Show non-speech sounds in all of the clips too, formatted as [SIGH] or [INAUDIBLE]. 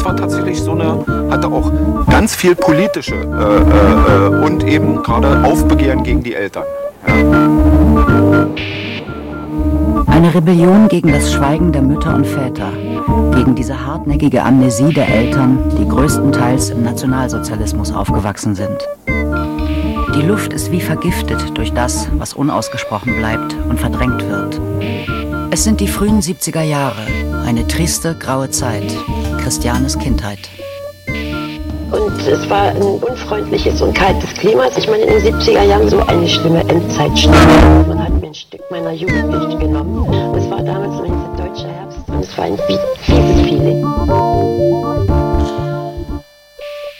das war tatsächlich so eine, hatte auch ganz viel politische äh, äh, äh und eben gerade Aufbegehren gegen die Eltern. Eine Rebellion gegen das Schweigen der Mütter und Väter, gegen diese hartnäckige Amnesie der Eltern, die größtenteils im Nationalsozialismus aufgewachsen sind. Die Luft ist wie vergiftet durch das, was unausgesprochen bleibt und verdrängt wird. Es sind die frühen 70er Jahre, eine triste, graue Zeit, Christianes Kindheit. Und es war ein unfreundliches und kaltes Klima. Ich meine, in den 70er Jahren so eine schlimme Endzeitstimmung. Man hat mir ein Stück meiner Jugend genommen. Und es war damals ein deutscher Herbst und es war ein fieses Feeling.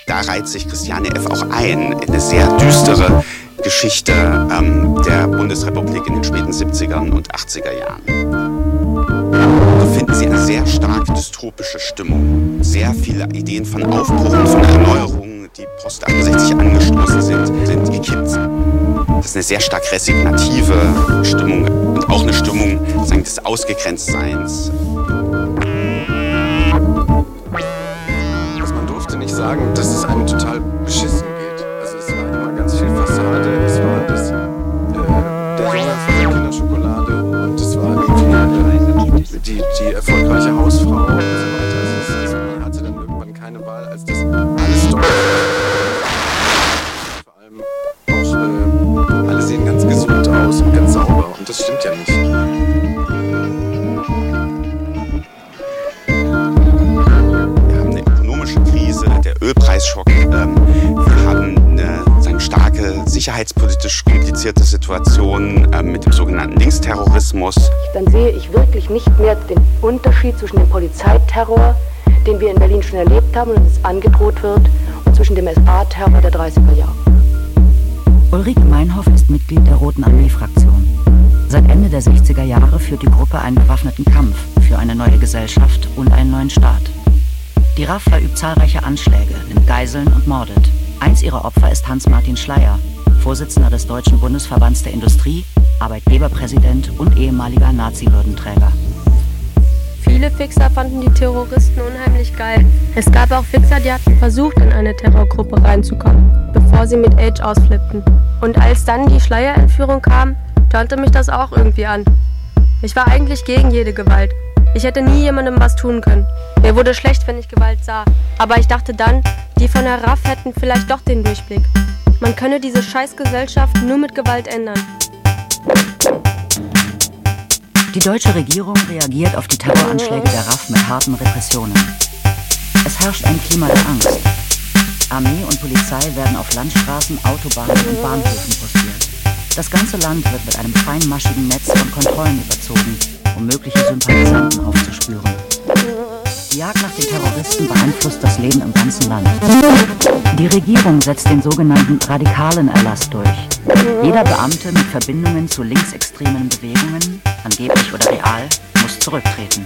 Da reiht sich Christiane F. auch ein in eine sehr düstere Geschichte ähm, der Bundesrepublik in den späten 70er und 80er Jahren. Eine sehr stark dystopische Stimmung, sehr viele Ideen von Aufbruch und von Erneuerungen, die post 68 angestoßen sind, sind gekippt. Das ist eine sehr stark resignative Stimmung und auch eine Stimmung des Ausgegrenztseins. Man durfte nicht sagen, dass die, die erfolgreiche Hausfrau und so weiter. Also man hatte dann irgendwann keine Wahl, als das alles dort Vor allem auch, äh, alle sehen ganz gesund aus und ganz sauber und das stimmt ja nicht. Ölpreisschock. Ähm, sicherheitspolitisch komplizierte Situation ähm, mit dem sogenannten Linksterrorismus. Dann sehe ich wirklich nicht mehr den Unterschied zwischen dem Polizeiterror, den wir in Berlin schon erlebt haben und es angedroht wird, und zwischen dem SA-Terror der 30er Jahre. Ulrike Meinhoff ist Mitglied der Roten Armee-Fraktion. Seit Ende der 60er Jahre führt die Gruppe einen bewaffneten Kampf für eine neue Gesellschaft und einen neuen Staat. Die RAF verübt zahlreiche Anschläge, nimmt Geiseln und mordet. Eins ihrer Opfer ist Hans-Martin Schleier, Vorsitzender des Deutschen Bundesverbands der Industrie, Arbeitgeberpräsident und ehemaliger Nazi-Würdenträger. Viele Fixer fanden die Terroristen unheimlich geil. Es gab auch Fixer, die hatten versucht, in eine Terrorgruppe reinzukommen, bevor sie mit Age ausflippten. Und als dann die Schleierentführung kam, tönte mich das auch irgendwie an. Ich war eigentlich gegen jede Gewalt. Ich hätte nie jemandem was tun können. Mir wurde schlecht, wenn ich Gewalt sah. Aber ich dachte dann, die von der RAF hätten vielleicht doch den Durchblick. Man könne diese Scheißgesellschaft nur mit Gewalt ändern. Die deutsche Regierung reagiert auf die Terroranschläge der RAF mit harten Repressionen. Es herrscht ein Klima der Angst. Armee und Polizei werden auf Landstraßen, Autobahnen und Bahnhöfen postiert. Das ganze Land wird mit einem feinmaschigen Netz von Kontrollen überzogen, um mögliche Sympathisanten aufzuspüren. Die Jagd nach den Terroristen beeinflusst das Leben im ganzen Land. Die Regierung setzt den sogenannten radikalen Erlass durch. Jeder Beamte mit Verbindungen zu linksextremen Bewegungen, angeblich oder real, muss zurücktreten.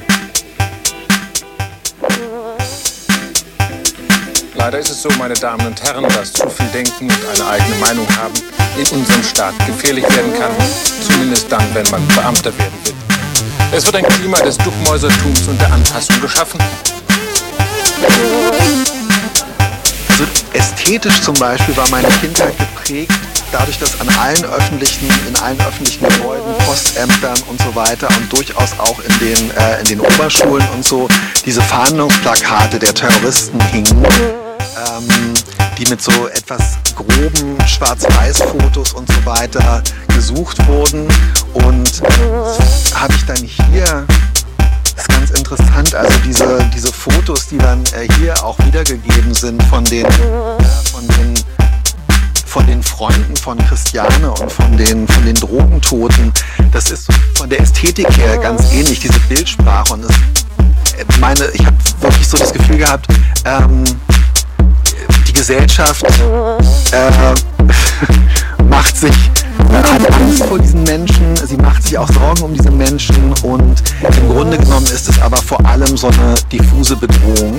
Leider ist es so, meine Damen und Herren, dass zu viel Denken und eine eigene Meinung haben in unserem Staat gefährlich werden kann, zumindest dann, wenn man Beamter werden will. Es wird ein Klima des Duckmäusertums und der Anpassung geschaffen. Also ästhetisch zum Beispiel war meine Kindheit geprägt dadurch, dass an allen öffentlichen, in allen öffentlichen Gebäuden, Postämtern und so weiter und durchaus auch in den, äh, in den Oberschulen und so diese Fahndungsplakate der Terroristen hingen. Ähm, die mit so etwas groben Schwarz-Weiß-Fotos und so weiter gesucht wurden. Und habe ich dann hier, das ist ganz interessant, also diese, diese Fotos, die dann äh, hier auch wiedergegeben sind von den, äh, von den von den Freunden von Christiane und von den, von den Drogentoten, das ist von der Ästhetik her ganz ähnlich, diese Bildsprache. Und das, äh, meine, ich habe wirklich so das Gefühl gehabt, ähm, Gesellschaft äh, [LAUGHS] macht sich, hat Angst vor diesen Menschen, sie macht sich auch Sorgen um diese Menschen und im Grunde genommen ist es aber vor allem so eine diffuse Bedrohung.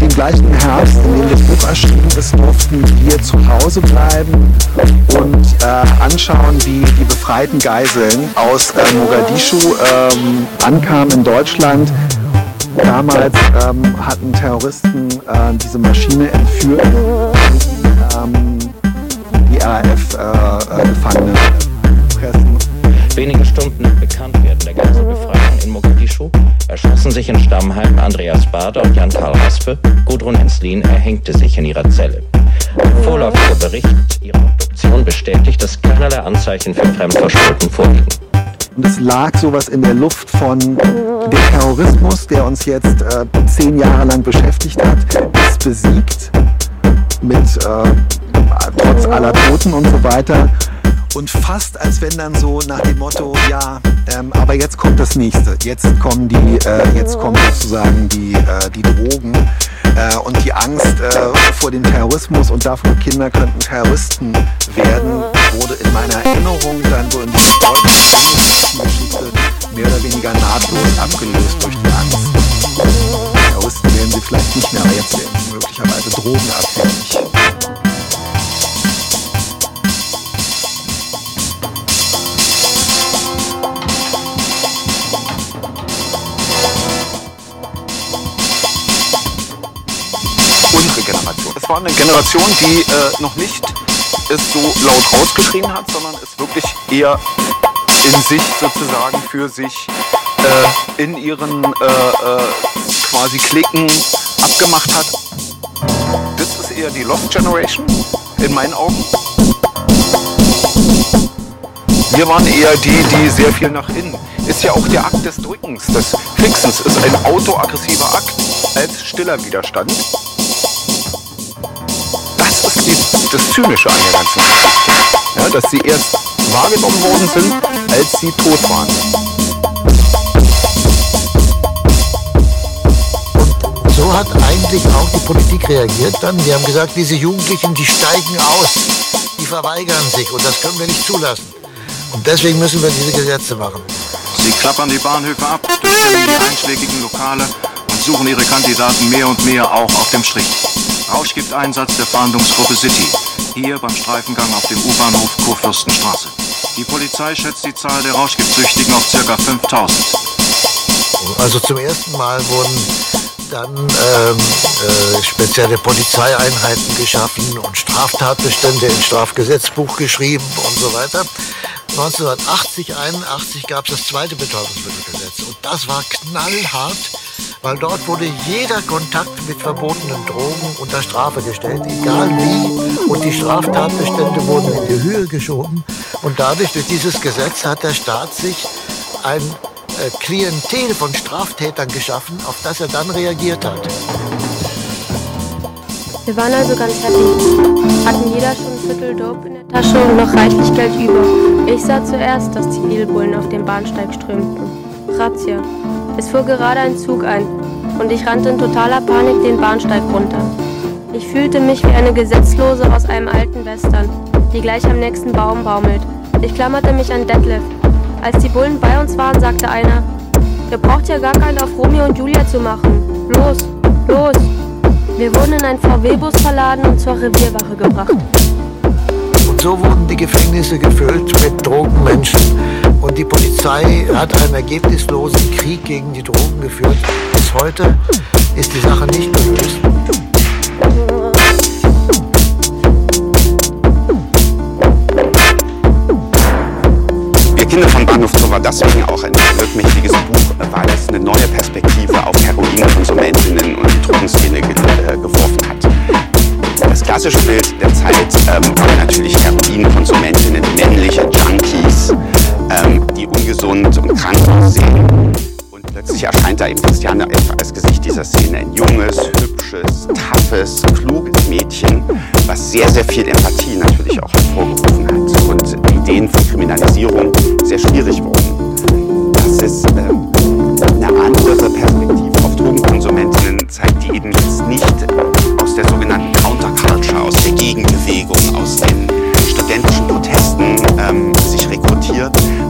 Den gleichen Herbst, in dem das Buch erschienen ist, durften wir zu Hause bleiben und äh, anschauen, wie die befreiten Geiseln aus äh, Mogadischu ähm, ankamen in Deutschland. Damals ähm, hatten Terroristen äh, diese Maschine entführt und ähm, die RAF-Gefangene äh, pressen. Wenige Stunden nach Bekanntwerden der Geiselbefreiung in Mogadischu erschossen sich in Stammheim Andreas Bader und Jan-Karl Raspe. Gudrun Enslin erhängte sich in ihrer Zelle. Ein vorläufiger Bericht ihrer Obduktion bestätigt, dass keinerlei Anzeichen für Fremdverschulden vorliegen. Und es lag sowas in der Luft von dem Terrorismus, der uns jetzt äh, zehn Jahre lang beschäftigt hat, ist besiegt mit äh, trotz aller Toten und so weiter. Und fast als wenn dann so nach dem Motto, ja, ähm, aber jetzt kommt das nächste. Jetzt kommen die, äh, jetzt kommen sozusagen die, äh, die Drogen äh, und die Angst äh, vor dem Terrorismus und davor, Kinder könnten Terroristen werden, wurde in meiner Erinnerung dann so in dieser deutschen Geschichte mehr oder weniger nahtlos abgelöst durch die Angst. Terroristen werden sie vielleicht nicht mehr, aber jetzt werden sie möglicherweise drogenabhängig. War eine Generation, die äh, noch nicht es so laut rausgeschrien hat, sondern es wirklich eher in sich sozusagen für sich äh, in ihren äh, äh, quasi Klicken abgemacht hat. Das ist eher die Lost Generation in meinen Augen. Wir waren eher die, die sehr viel nach innen. Ist ja auch der Akt des Drückens, des Fixens, ist ein autoaggressiver Akt als stiller Widerstand. Das ist die, das Zynische an der ganzen Geschichte. Ja, dass sie erst wahrgenommen worden sind, als sie tot waren. So hat eigentlich auch die Politik reagiert dann. Die haben gesagt, diese Jugendlichen, die steigen aus, die verweigern sich und das können wir nicht zulassen. Und deswegen müssen wir diese Gesetze machen. Sie klappern die Bahnhöfe ab, durchstellen die einschlägigen Lokale und suchen ihre Kandidaten mehr und mehr auch auf dem Strich. Rausch gibt Einsatz der Fahndungsgruppe City, hier beim Streifengang auf dem U-Bahnhof Kurfürstenstraße. Die Polizei schätzt die Zahl der Rauschgiftsüchtigen auf ca. 5000. Also zum ersten Mal wurden dann ähm, äh, spezielle Polizeieinheiten geschaffen und Straftatbestände ins Strafgesetzbuch geschrieben und so weiter. 1980, 81 gab es das zweite Betäubungsmittelgesetz und das war knallhart, weil dort wurde jeder Kontakt mit verbotenen Drogen unter Strafe gestellt, egal wie. Und die Straftatbestände wurden in die Höhe geschoben. Und dadurch, durch dieses Gesetz, hat der Staat sich ein äh, Klientel von Straftätern geschaffen, auf das er dann reagiert hat. Wir waren also ganz happy. Hatten jeder schon ein Viertel Dope in der Tasche und noch reichlich Geld über. Ich sah zuerst, dass Zivilbullen auf den Bahnsteig strömten. Razzia. Es fuhr gerade ein Zug ein und ich rannte in totaler Panik den Bahnsteig runter. Ich fühlte mich wie eine Gesetzlose aus einem alten Western, die gleich am nächsten Baum baumelt. Ich klammerte mich an Detlef. Als die Bullen bei uns waren, sagte einer, ihr braucht ja gar keinen auf Romeo und Julia zu machen. Los, los. Wir wurden in einen VW-Bus verladen und zur Revierwache gebracht. Und so wurden die Gefängnisse gefüllt mit Drogenmenschen. Und die Polizei hat einen ergebnislosen Krieg gegen die Drogen geführt. Bis heute ist die Sache nicht gelöst. Wir Kinder von Bahnhof Zoo war deswegen auch ein wirkmächtiges Buch, weil es eine neue Perspektive auf Heroinkonsumentinnen und die Drogenszene ge äh, geworfen hat. Das klassische Bild der Zeit ähm, war natürlich Heroinkonsumentinnen, männliche Junkies, die ungesund und krank aussehen. Und plötzlich erscheint da eben Christiane F. als Gesicht dieser Szene. Ein junges, hübsches, toughes, kluges Mädchen, was sehr, sehr viel Empathie natürlich auch hervorgerufen hat. Und Ideen von Kriminalisierung sehr schwierig wurden. Das ist ähm, eine andere Perspektive auf Drogenkonsumentinnen, zeigt die eben jetzt nicht aus der sogenannten Counterculture, aus der Gegenbewegung, aus den studentischen Protesten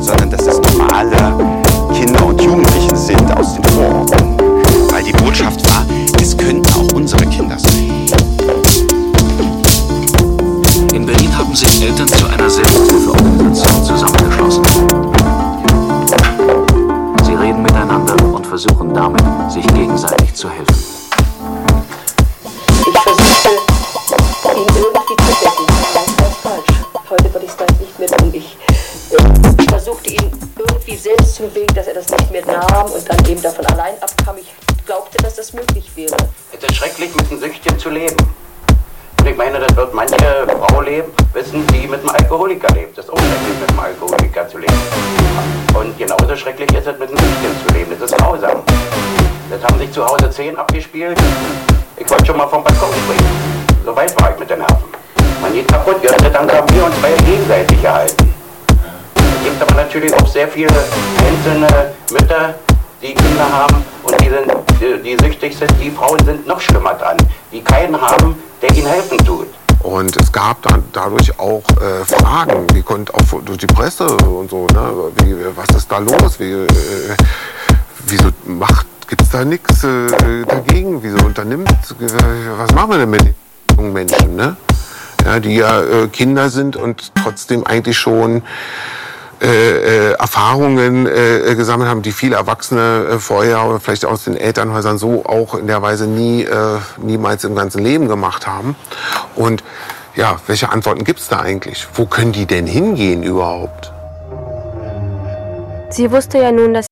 sondern dass es normale Kinder und Jugendliche sind aus den Vororten. Weil die Botschaft war, es könnten auch unsere Kinder sein. In Berlin haben sich Eltern zu einer Selbsthilfeorganisation zusammengeschlossen. Sie reden miteinander und versuchen damit, sich gegenseitig zu helfen. Irgendwie selbst zu bewegen, dass er das nicht mehr nahm und dann eben davon allein abkam. Ich glaubte, dass das möglich wäre. Es ist schrecklich, mit einem Süchtchen zu leben. Und ich meine, das wird manche Frau leben, wissen, die mit einem Alkoholiker lebt. Das ist auch schrecklich, mit einem Alkoholiker zu leben. Und genauso schrecklich ist es, mit einem Süchtchen zu leben. Das ist grausam. Das haben sich zu Hause zehn abgespielt. Ich wollte schon mal vom Balkon springen. So weit war ich mit den Nerven. Man geht kaputt. Gott sei Dank haben wir uns beide gegenseitig gehalten. Gibt aber natürlich auch sehr viele einzelne Mütter, die Kinder haben und die, sind, die, die süchtig sind. Die Frauen sind noch schlimmer dran, die keinen haben, der ihnen helfen tut. Und es gab dann dadurch auch äh, Fragen, die konnten auch durch die Presse und so, ne? Wie, was ist da los? Wie, äh, wieso macht, gibt es da nichts äh, dagegen? Wieso unternimmt, äh, was machen wir denn mit den jungen Menschen, ne? Ja, die ja äh, Kinder sind und trotzdem eigentlich schon äh, äh, Erfahrungen äh, gesammelt haben, die viele Erwachsene äh, vorher oder vielleicht aus den Elternhäusern so auch in der Weise nie, äh, niemals im ganzen Leben gemacht haben. Und ja, welche Antworten gibt es da eigentlich? Wo können die denn hingehen überhaupt? Sie wusste ja nun, dass